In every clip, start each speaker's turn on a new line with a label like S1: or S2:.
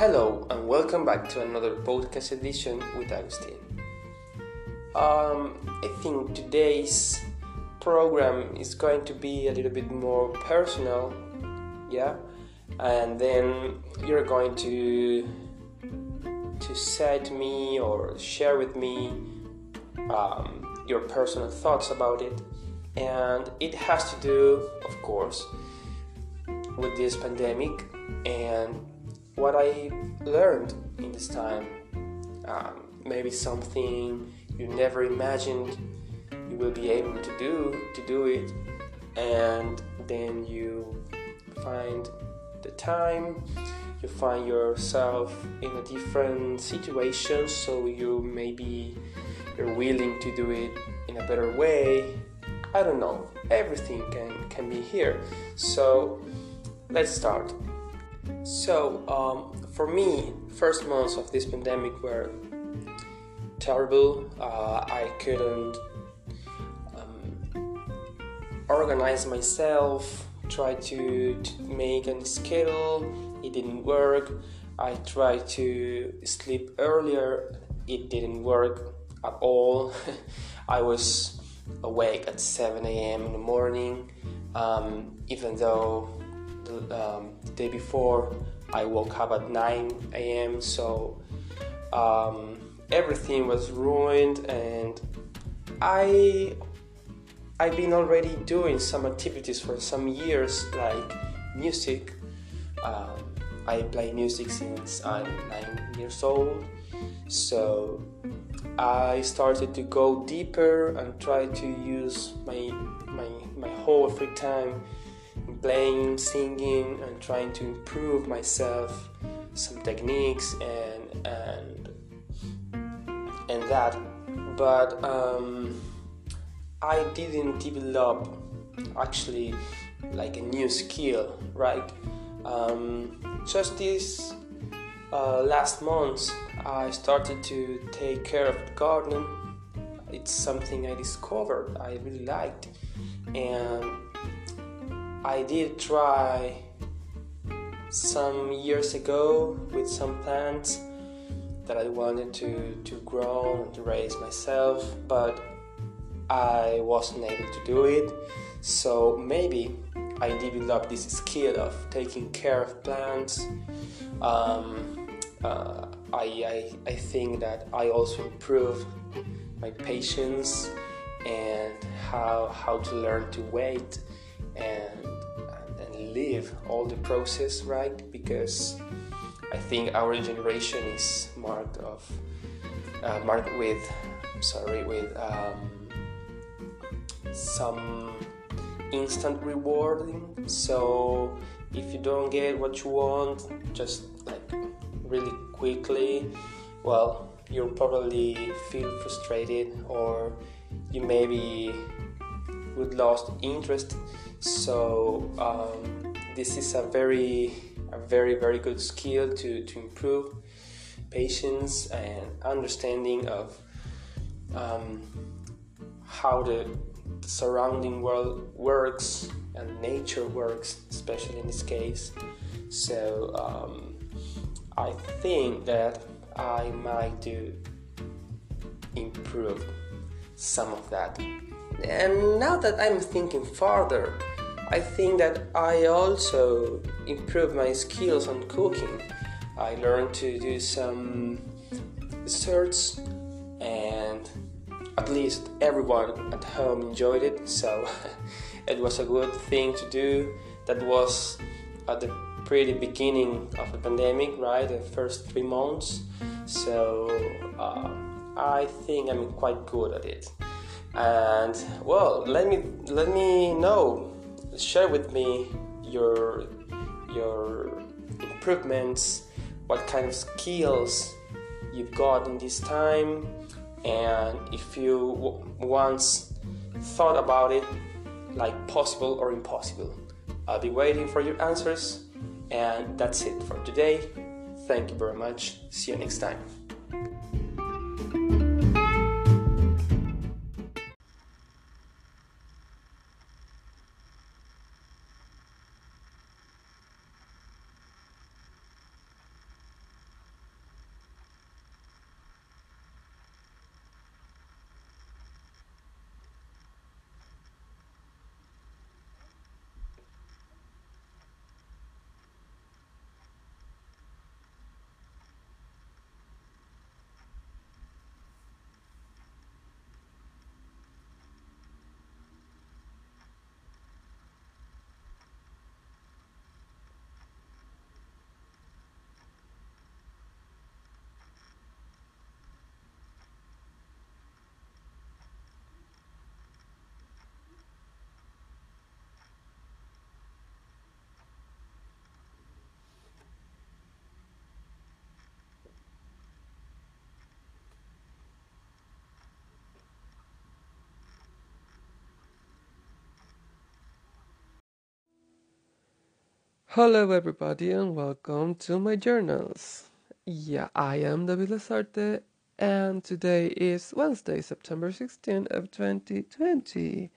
S1: Hello and welcome back to another podcast edition with Agustin. Um, I think today's program is going to be a little bit more personal, yeah, and then you're going to to say to me or share with me um, your personal thoughts about it, and it has to do, of course, with this pandemic and what I learned in this time. Um, maybe something you never imagined you will be able to do to do it, and then you find the time. You find yourself in a different situation, so you maybe you're willing to do it in a better way. I don't know. Everything can can be here. So let's start. So, um, for me, first months of this pandemic were terrible. Uh, I couldn't um, organize myself, try to, to make a schedule, it didn't work. I tried to sleep earlier, it didn't work at all. I was awake at 7 a.m. in the morning, um, even though the, um, the day before I woke up at 9 a.m. So um, everything was ruined, and I I've been already doing some activities for some years, like music. Um, I play music since I'm nine years old, so I started to go deeper and try to use my my my whole free time playing, singing, and trying to improve myself, some techniques and and and that. But um, I didn't develop actually like a new skill, right? Um, just this uh, last month, I started to take care of the garden. It's something I discovered I really liked, and I did try some years ago with some plants that I wanted to, to grow and to raise myself, but I wasn't able to do it. So maybe I developed this skill of taking care of plants. Um, uh, I, I, I think that I also improved my patience and how, how to learn to wait and and live all the process right? Because I think our generation is marked of uh, marked with sorry with um, some instant rewarding. So if you don't get what you want just like really quickly well you'll probably feel frustrated or you maybe would lost interest so um, this is a very, a very, very good skill to, to improve patience and understanding of um, how the surrounding world works and nature works, especially in this case. So um, I think that I might do improve some of that. And now that I'm thinking further, I think that I also improved my skills on cooking. I learned to do some desserts, and at least everyone at home enjoyed it, so it was a good thing to do. That was at the pretty beginning of the pandemic, right? The first three months. So uh, I think I'm quite good at it and well let me let me know share with me your your improvements what kind of skills you've got in this time and if you w- once thought about it like possible or impossible. I'll be waiting for your answers and that's it for today. Thank you very much. See you next time
S2: Hello, everybody, and welcome to my journals. Yeah, I am David Lazarte, and today is Wednesday, September 16th of 2020.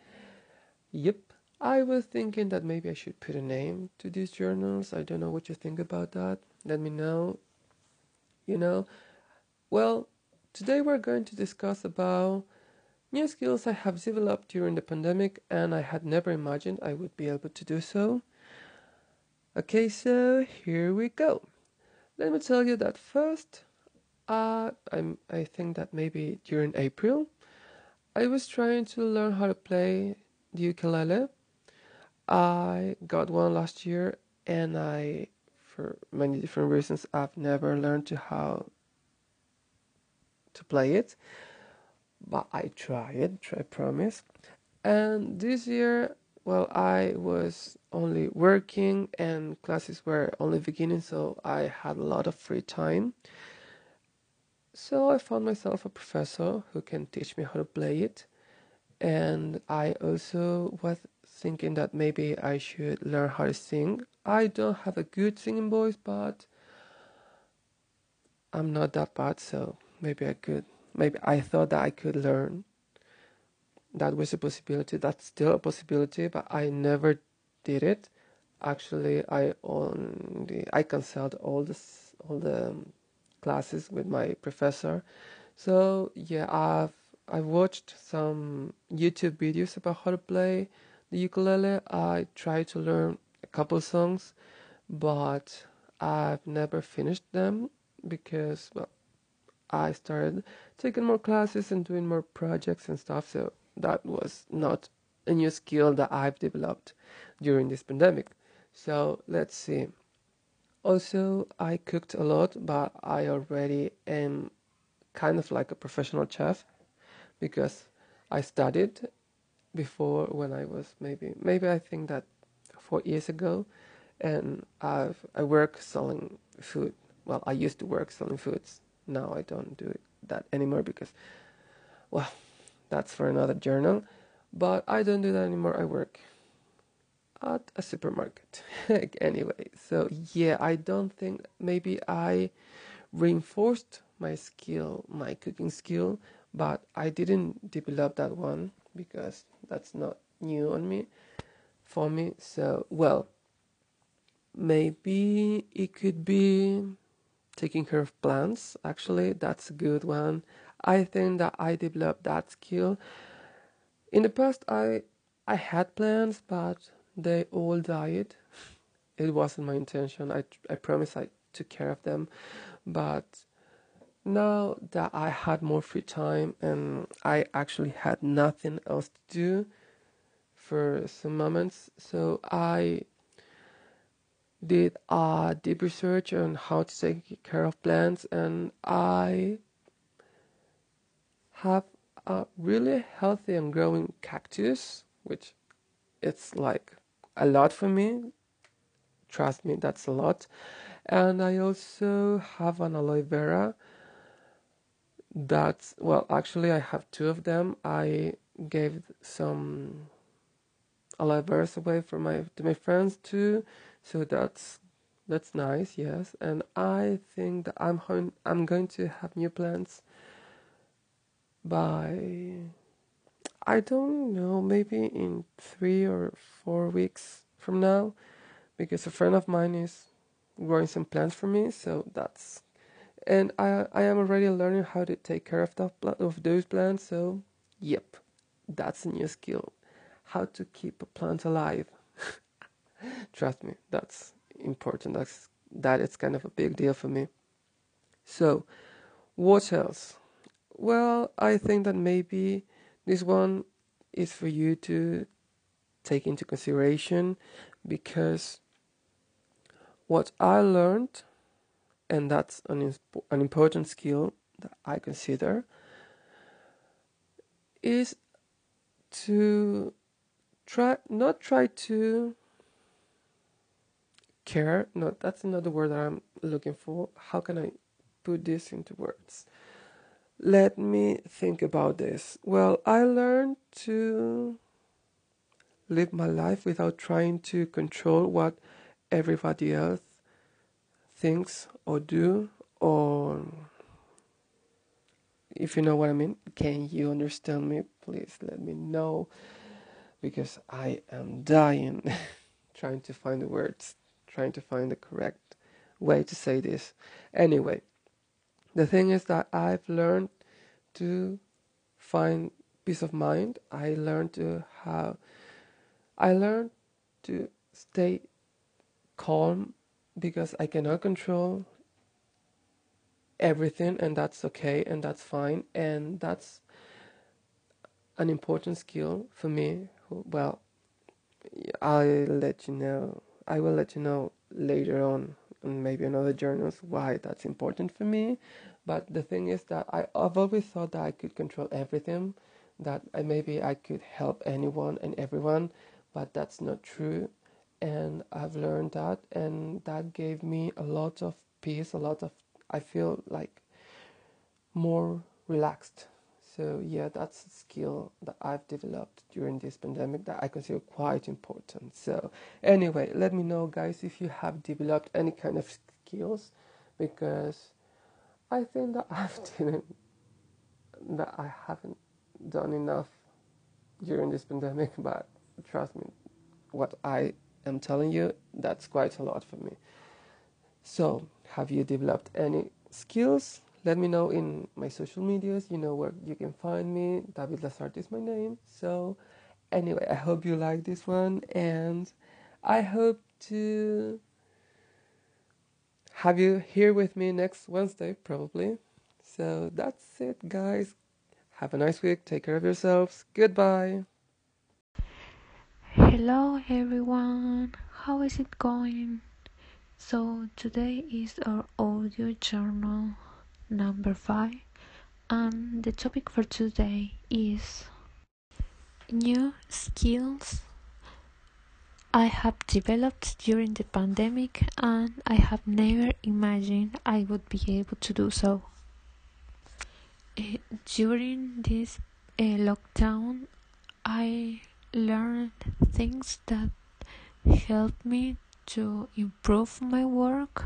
S2: Yep, I was thinking that maybe I should put a name to these journals. I don't know what you think about that. Let me know. You know, well, today we're going to discuss about new skills I have developed during the pandemic, and I had never imagined I would be able to do so. Okay, so here we go. Let me tell you that first, uh, I'm, I think that maybe during April, I was trying to learn how to play the ukulele. I got one last year, and I, for many different reasons, I've never learned to how to play it. But I tried, I promise. And this year well, I was only working and classes were only beginning, so I had a lot of free time. So I found myself a professor who can teach me how to play it. And I also was thinking that maybe I should learn how to sing. I don't have a good singing voice, but I'm not that bad, so maybe I could. Maybe I thought that I could learn that was a possibility. That's still a possibility, but I never did it. Actually, I only I canceled all this all the um, classes with my professor. So yeah, I've I watched some YouTube videos about how to play the ukulele. I tried to learn a couple songs, but I've never finished them because well, I started taking more classes and doing more projects and stuff. So that was not a new skill that I've developed during this pandemic. So let's see. Also, I cooked a lot, but I already am kind of like a professional chef because I studied before when I was maybe maybe I think that four years ago, and I've I work selling food. Well, I used to work selling foods. Now I don't do that anymore because, well, that's for another journal. But I don't do that anymore. I work at a supermarket. anyway, so yeah, I don't think maybe I reinforced my skill, my cooking skill, but I didn't develop that one because that's not new on me for me. So, well, maybe it could be taking care of plants. Actually, that's a good one. I think that I developed that skill. In the past, I I had plans, but they all died. It wasn't my intention. I I promise I took care of them, but now that I had more free time and I actually had nothing else to do for some moments, so I did a deep research on how to take care of plants and I have a really healthy and growing cactus, which it's like a lot for me. Trust me, that's a lot. And I also have an aloe vera. That's well, actually, I have two of them. I gave some aloe vera away for my to my friends too, so that's that's nice. Yes, and I think that I'm I'm going to have new plants by I don't know, maybe in three or four weeks from now, because a friend of mine is growing some plants for me. So that's, and I I am already learning how to take care of that of those plants. So yep, that's a new skill, how to keep a plant alive. Trust me, that's important. That's that is kind of a big deal for me. So, what else? Well, I think that maybe this one is for you to take into consideration because what I learned, and that's an, an important skill that I consider, is to try not try to care no that's another word that i'm looking for. How can i put this into words let me think about this. Well, I learned to live my life without trying to control what everybody else thinks or do or if you know what I mean. Can you understand me? Please let me know because I am dying trying to find the words, trying to find the correct way to say this. Anyway, the thing is that I've learned to find peace of mind. I learned to have I learned to stay calm because I cannot control everything and that's okay and that's fine and that's an important skill for me well i'll let you know i will let you know later on and maybe another journals why that's important for me but the thing is that I, i've always thought that i could control everything that I, maybe i could help anyone and everyone but that's not true and i've learned that and that gave me a lot of peace a lot of I feel like more relaxed. So yeah, that's a skill that I've developed during this pandemic that I consider quite important. So anyway, let me know guys if you have developed any kind of skills because I think that I've didn't that I haven't done enough during this pandemic, but trust me, what I am telling you, that's quite a lot for me. So, have you developed any skills? Let me know in my social medias. You know where you can find me. David Lazarte is my name. So, anyway, I hope you like this one, and I hope to have you here with me next Wednesday, probably. So, that's it, guys. Have a nice week. Take care of yourselves. Goodbye.
S3: Hello, everyone. How is it going? So today is our audio journal number 5 and the topic for today is new skills I have developed during the pandemic and I have never imagined I would be able to do so. Uh, during this uh, lockdown, I learned things that helped me to improve my work.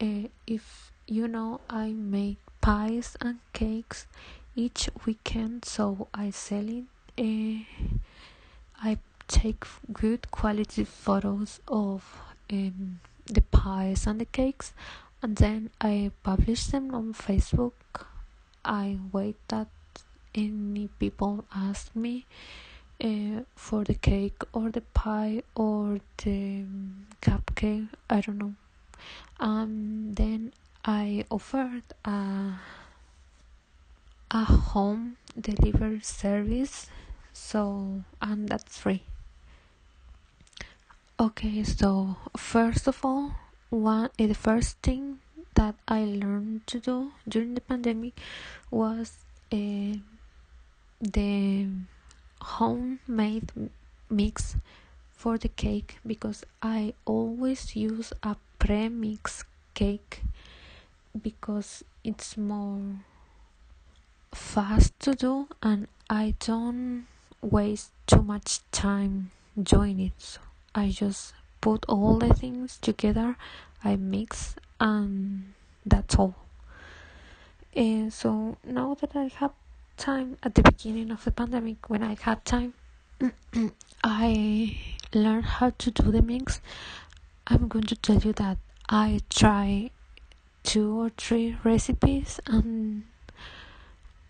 S3: Uh, if you know, I make pies and cakes each weekend, so I sell it. Uh, I take good quality photos of um, the pies and the cakes, and then I publish them on Facebook. I wait that any people ask me uh, for the cake or the pie or the um, cupcake i don't know um then i offered a a home delivery service so and that's free. Okay so first of all one uh, the first thing that i learned to do during the pandemic was uh, the homemade mix for the cake because I always use a pre-mix cake because it's more fast to do and I don't waste too much time doing it. So I just put all the things together, I mix and that's all. And so now that I have time at the beginning of the pandemic when I had time I learned how to do the mix I'm going to tell you that I try two or three recipes and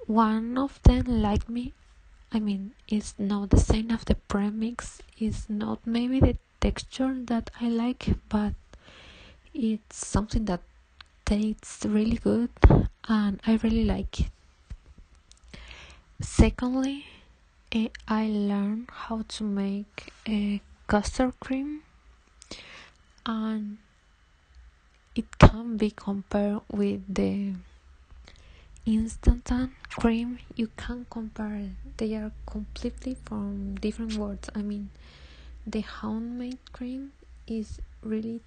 S3: one of them like me I mean it's not the same of the premix it's not maybe the texture that I like but it's something that tastes really good and I really like it. Secondly, eh, I learned how to make a custard cream and it can be compared with the instant cream. You can compare they are completely from different worlds. i mean the homemade cream is really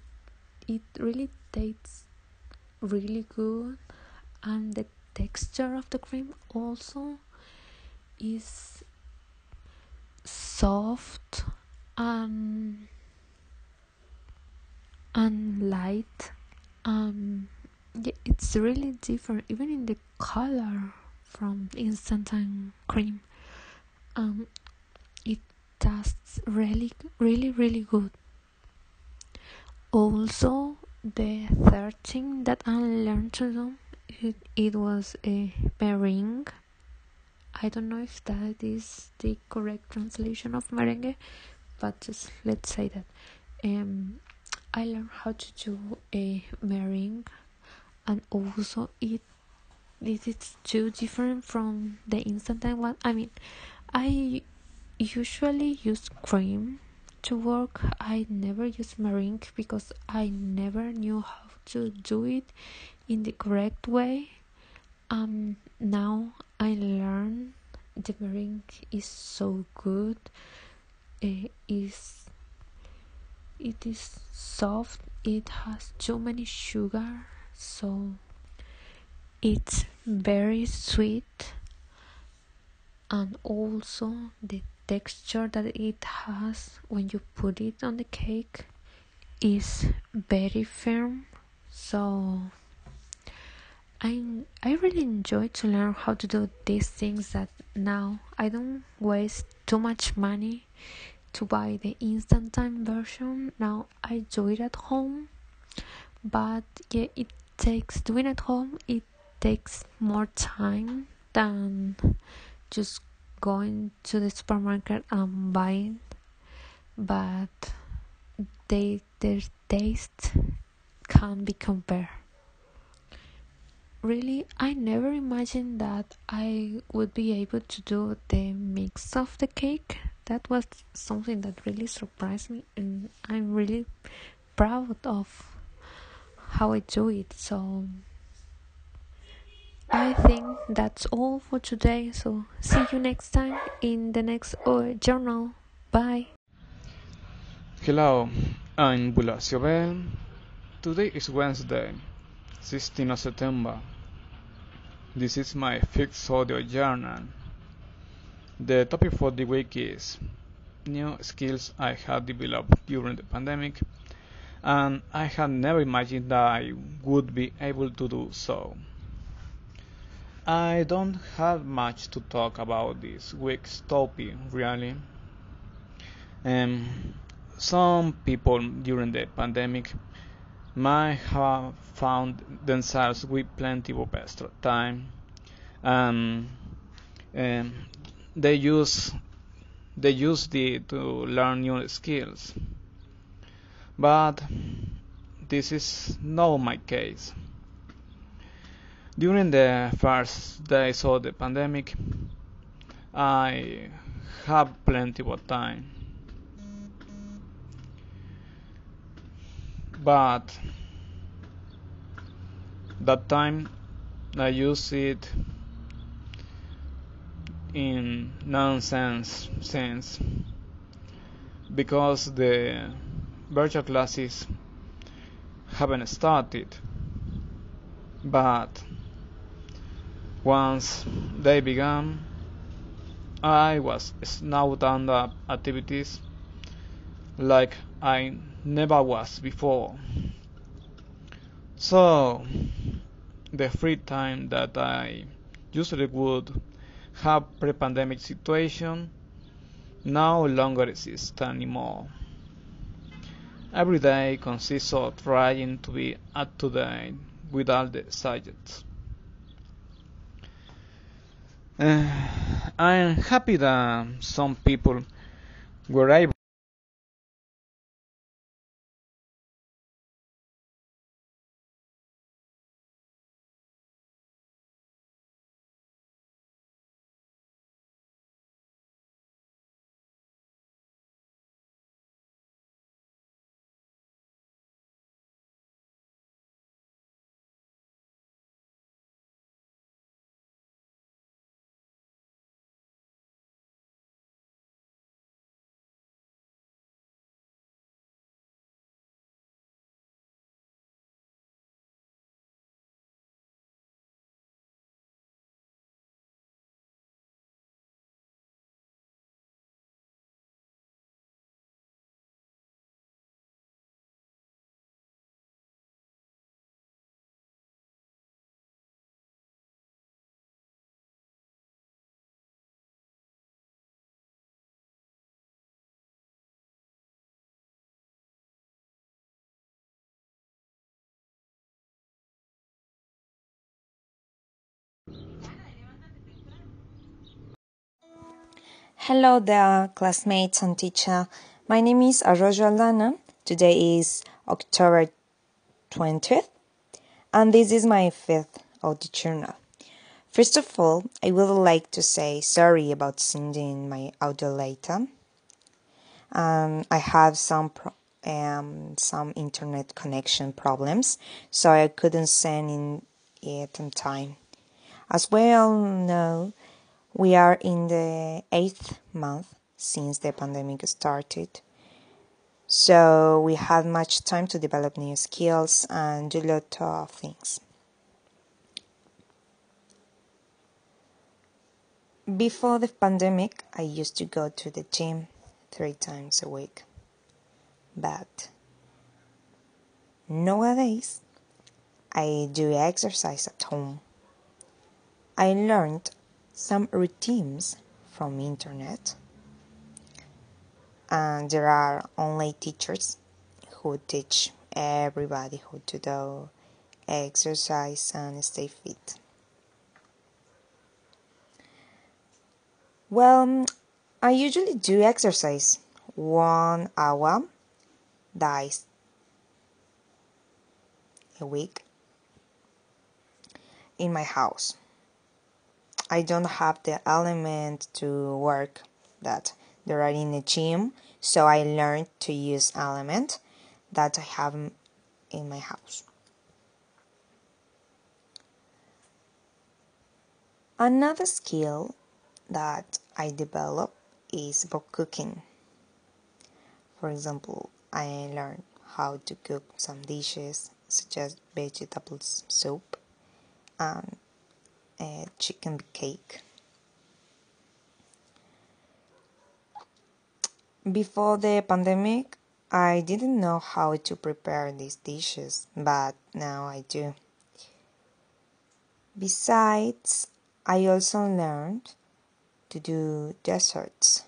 S3: it really tastes really good. And the texture of the cream also is soft and and light um it's really different even in the color from instant cream. Um it tastes really really really good. Also the third thing that i learned to do it, it was a meringue. I don't know if that is the correct translation of merengue but just let's say that. Um i learned how to do a meringue and also it it is too different from the instant one. I mean i usually use cream to work. I never use meringue because i never knew how to do it in the correct way. Um now i learn the meringue is so good. It is it is soft. It has too many sugar. So it's very sweet. And also the texture that it has when you put it on the cake is very firm. So I I really enjoy to learn how to do these things that now I don't waste too much money to buy the instant time version. Now I do it at home but yeah it takes doing at home it takes more time than just going to the supermarket and buying. But they their taste can be compared. Really i never imagined that i would be able to do the mix of the cake that was something that really surprised me and i'm really proud of how i do it so i think that's all for today so see you next time in the next uh, journal bye
S4: Hello, I'm Bulacio Bell. Today is Wednesday, 16 of September. This is my fifth audio journal. The topic for the week is new skills I have developed during the pandemic, and I had never imagined that I would be able to do so. I don't have much to talk about this week's topic, really. Um, some people during the pandemic might have found themselves with plenty of extra time and um, they use they use it to learn new skills. But this is not my case. During the first days of the pandemic i have plenty of time. But that time I use it in nonsense sense because the virtual classes haven't started but once they began I was snowed under activities like I never was before. So, the free time that I usually would have pre-pandemic situation no longer exists anymore. Every day consists of trying to be up to date with all the subjects. Uh, I'm happy that some people were able
S5: Hello there, classmates and teacher. My name is Arroyo Aldana. Today is October 20th, and this is my fifth audio journal. First of all, I would like to say sorry about sending my audio later. Um, I have some pro- um, some internet connection problems, so I couldn't send in it on time. As we all know, we are in the eighth month since the pandemic started. So we had much time to develop new skills and do a lot of things. Before the pandemic, I used to go to the gym three times a week. But nowadays, I do exercise at home. I learned some routines from internet. And there are only teachers who teach everybody how to do exercise and stay fit. Well i usually do exercise one hour dies a week in my house I don't have the element to work that there are in the gym, so I learned to use element that I have in my house. Another skill that I developed is about cooking. For example, I learned how to cook some dishes such as vegetable soup and a chicken cake. Before the pandemic, I didn't know how to prepare these dishes, but now I do. Besides, I also learned to do desserts,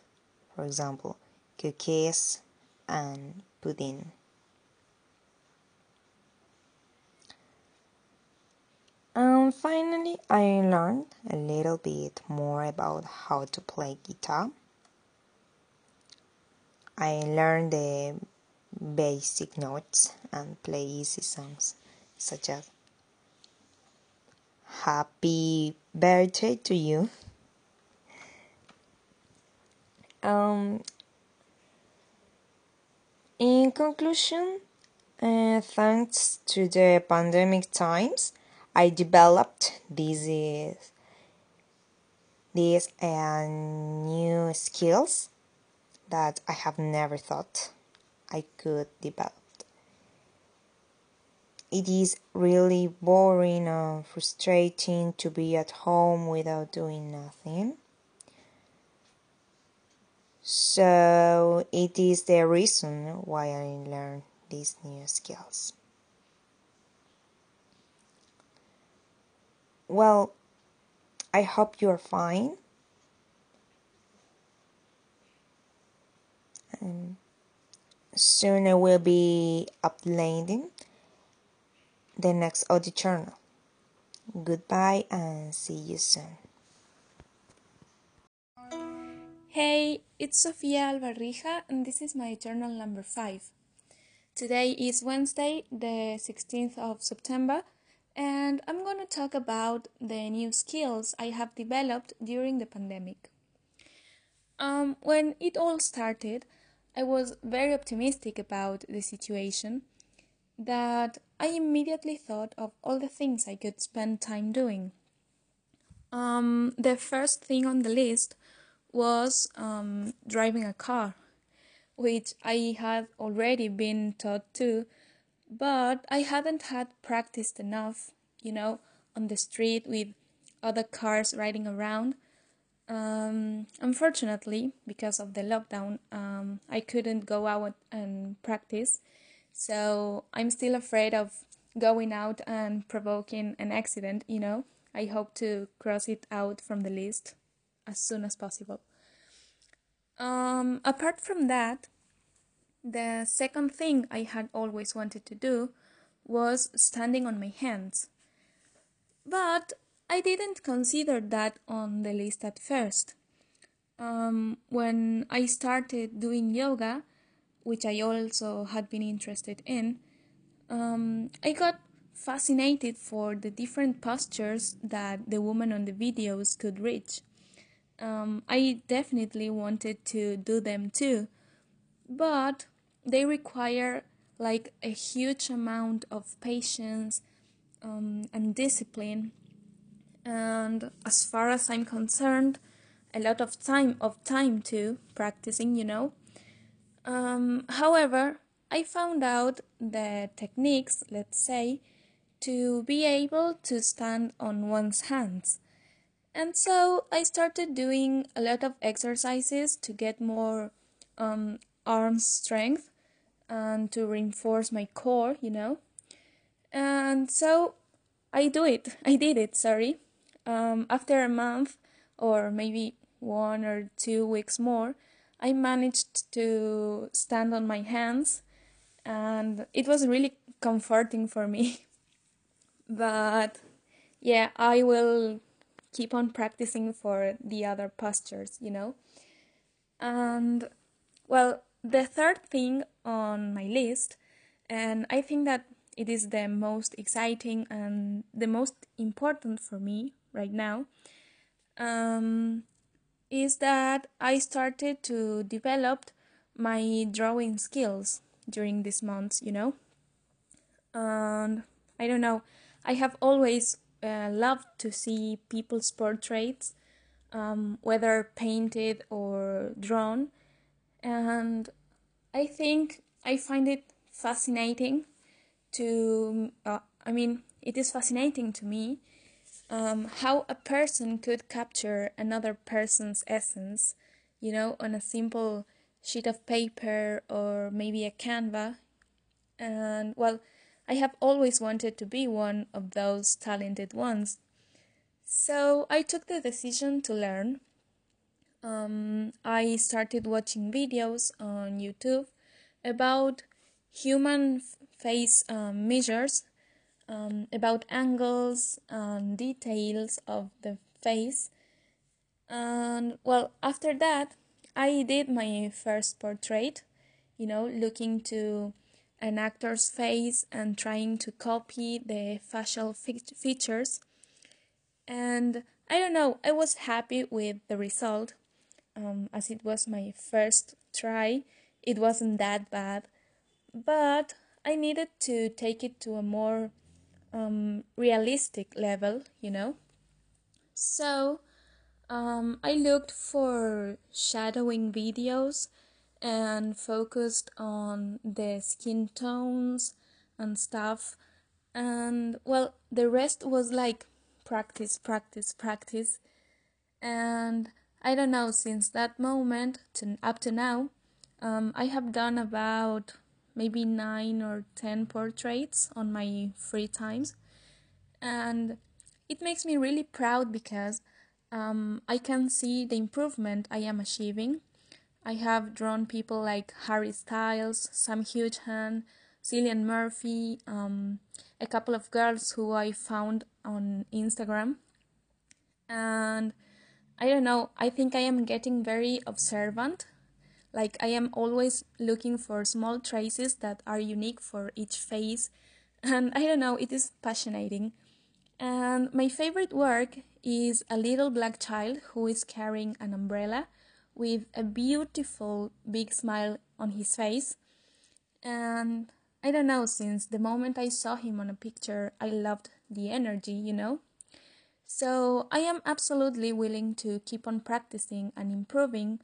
S5: for example, cookies and pudding. And finally, I learned a little bit more about how to play guitar. I learned the basic notes and play easy songs such as Happy Birthday to You. Um, in conclusion, uh, thanks to the pandemic times, I developed these these uh, new skills that I have never thought I could develop. It is really boring and frustrating to be at home without doing nothing. So it is the reason why I learned these new skills. Well, I hope you're fine. And soon I will be uploading the next audio journal. Goodbye and see you soon.
S6: Hey, it's Sofia Albarrija, and this is my journal number 5. Today is Wednesday, the 16th of September, and I'm going to talk about the new skills I have developed during the pandemic. Um, when it all started, I was very optimistic about the situation that I immediately thought of all the things I could spend time doing. Um, the first thing on the list was um, driving a car, which I had already been taught to but I hadn't had practiced enough, you know, on the street with other cars riding around. Um, unfortunately, because of the lockdown, um, I couldn't go out and practice, so I'm still afraid of going out and provoking an accident, you know. I hope to cross it out from the list as soon as possible. Um, apart from that, the second thing I had always wanted to do was standing on my hands. But I didn't consider that on the list at first. um, when I started doing yoga, which I also had been interested in, um, I got fascinated for the different postures that the woman on the videos could reach. Um, I definitely wanted to do them too, but they require like a huge amount of patience um, and discipline. And as far as i'm concerned a lot of time of time too practicing you know. Um, however i found out the techniques let's say to be able to stand on one's hands. And so i started doing a lot of exercises to get more um, arm strength and to reinforce my core you know and so i do it i did it sorry um, after a month or maybe one or two weeks more, I managed to stand on my hands and it was really comforting for me. but yeah, I will keep on practicing for the other postures, you know. And well, the third thing on my list, and I think that it is the most exciting and the most important for me right now um, is that I started to develop my drawing skills during these months, you know. And I don't know, I have always uh, loved to see people's portraits, um, whether painted or drawn, and I think I find it fascinating to, uh, I mean, it is fascinating to me um, how a person could capture another person's essence, you know, on a simple sheet of paper or maybe a canva. And well, I have always wanted to be one of those talented ones. So I took the decision to learn. Um, I started watching videos on YouTube about human face um, measures um, about angles and details of the face. And well, after that, I did my first portrait, you know, looking to an actor's face and trying to copy the facial fe- features. And I don't know, I was happy with the result. Um, as it was my first try, it wasn't that bad, but I needed to take it to a more um, realistic level, you know. So um, I looked for shadowing videos and focused on the skin tones and stuff. And well, the rest was like practice, practice, practice. And I don't know, since that moment to up to now, um, I have done about maybe nine or ten portraits on my free times and it makes me really proud because um, I can see the improvement I am achieving. I have drawn people like Harry Styles, Sam Heughan, Cillian Murphy, um, a couple of girls who I found on Instagram. And I don't know, I think I am getting very observant like I am always looking for small traces that are unique for each face, and I don't know, it is fascinating. And my favorite work is a little black child who is carrying an umbrella with a beautiful big smile on his face. And I don't know, since the moment I saw him on a picture, I loved the energy, you know? So I am absolutely willing to keep on practicing and improving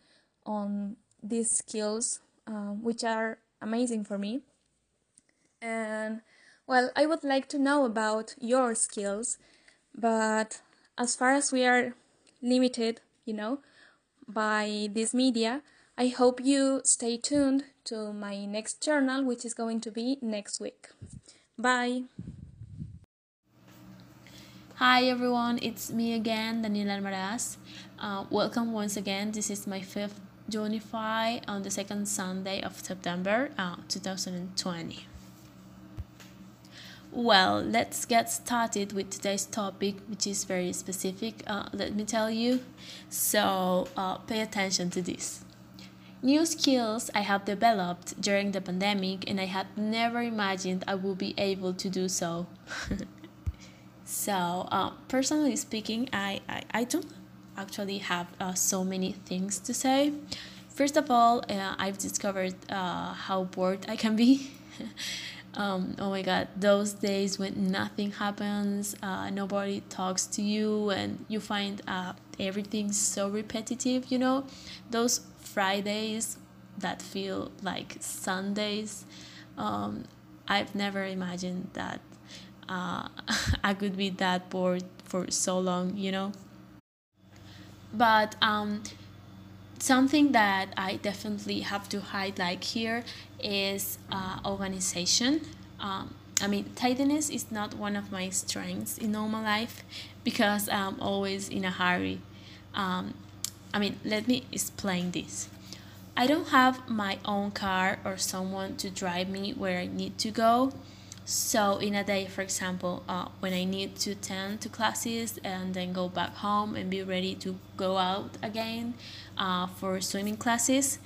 S6: on these skills, um, which are amazing for me. And well, I would like to know about your skills, but as far as we are limited, you know, by this media, I hope you stay tuned to my next journal, which is going to be next week. Bye.
S7: Hi everyone, it's me again, Daniela Almaraz. Uh, welcome once again. This is my fifth Unify on the second Sunday of September uh, 2020. well, let's get started with today's topic, which is very specific, uh, let me tell you. So, uh, pay attention to this. New skills I have developed during the pandemic, and I had never imagined I would be able to do so. so, uh, personally speaking, I, I, I don't actually have uh, so many things to say. First of all, uh, I've discovered uh, how bored I can be. um, oh my god those days when nothing happens uh, nobody talks to you and you find uh, everything so repetitive you know those fridays that feel like sundays um, i've never imagined that uh, i could be that bored for so long you know but um, something that I definitely have to highlight here is uh, organization. Um, I mean, tidiness is not one of my strengths in normal life because I'm always in a hurry. Um, I mean, let me explain this. I don't have my own car or someone to drive me where I need to go. So in a day, for example, uh, when I need to attend to classes and then go back home and be ready to go out again uh, for swimming classes,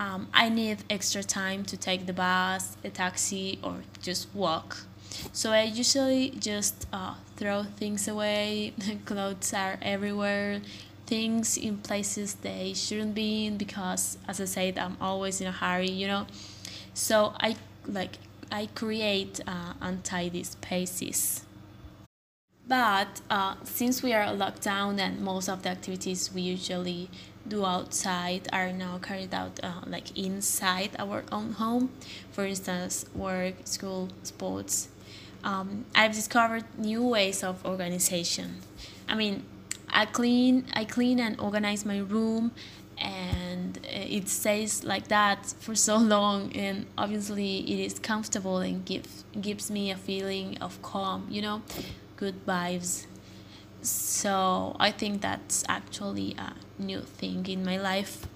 S7: um, I need extra time to take the bus, a taxi, or just walk. So I usually just uh, throw things away. Clothes are everywhere. Things in places they shouldn't be in because, as I said, I'm always in a hurry. You know, so I like I create uh, untidy spaces. But uh, since we are locked down and most of the activities we usually do outside are now carried out uh, like inside our own home, for instance, work, school, sports, um, I've discovered new ways of organization. I mean, I clean, I clean and organize my room and it stays like that for so long and obviously it is comfortable and gives gives me a feeling of calm you know good vibes. So i think that's actually a new thing in my life.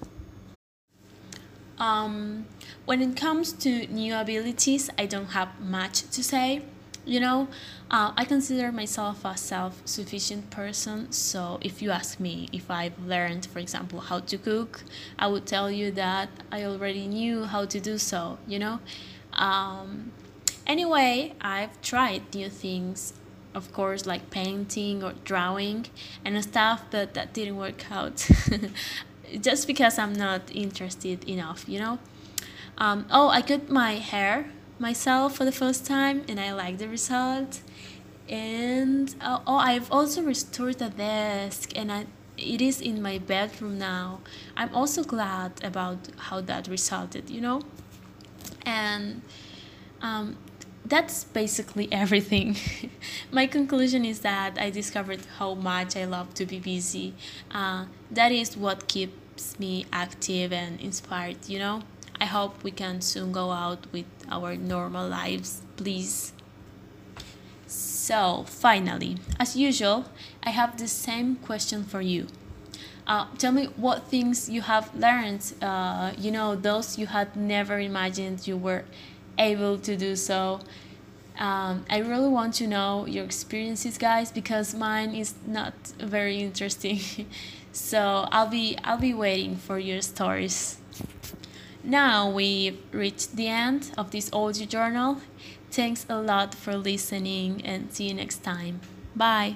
S7: Um, when it comes to new abilities i don't have much to say you know uh, i consider myself a self-sufficient person. So if you ask me if i've learned for example how to cook i would tell you that i already knew how to do so you know. Um, anyway i've tried new things of course like painting or drawing and stuff but that didn't work out just because i'm not interested enough you know. Um, oh i cut my hair myself for the first time and I like the result. And uh, oh, I've also restored the desk and I, it is in my bedroom now. I'm also glad about how that resulted, you know? And um, that's basically everything. my conclusion is that I discovered how much I love to be busy. Uh, that is what keeps me active and inspired, you know? I hope we can soon go out with our normal lives, please. So, finally, as usual, I have the same question for you. Uh, tell me what things you have learned, uh, you know, those you had never imagined you were able to do so. Um, I really want to know your experiences, guys, because mine is not very interesting. so I'll be I'll be waiting for your stories. Now we've reached the end of this audio journal. Thanks a lot for listening and see you next time. Bye.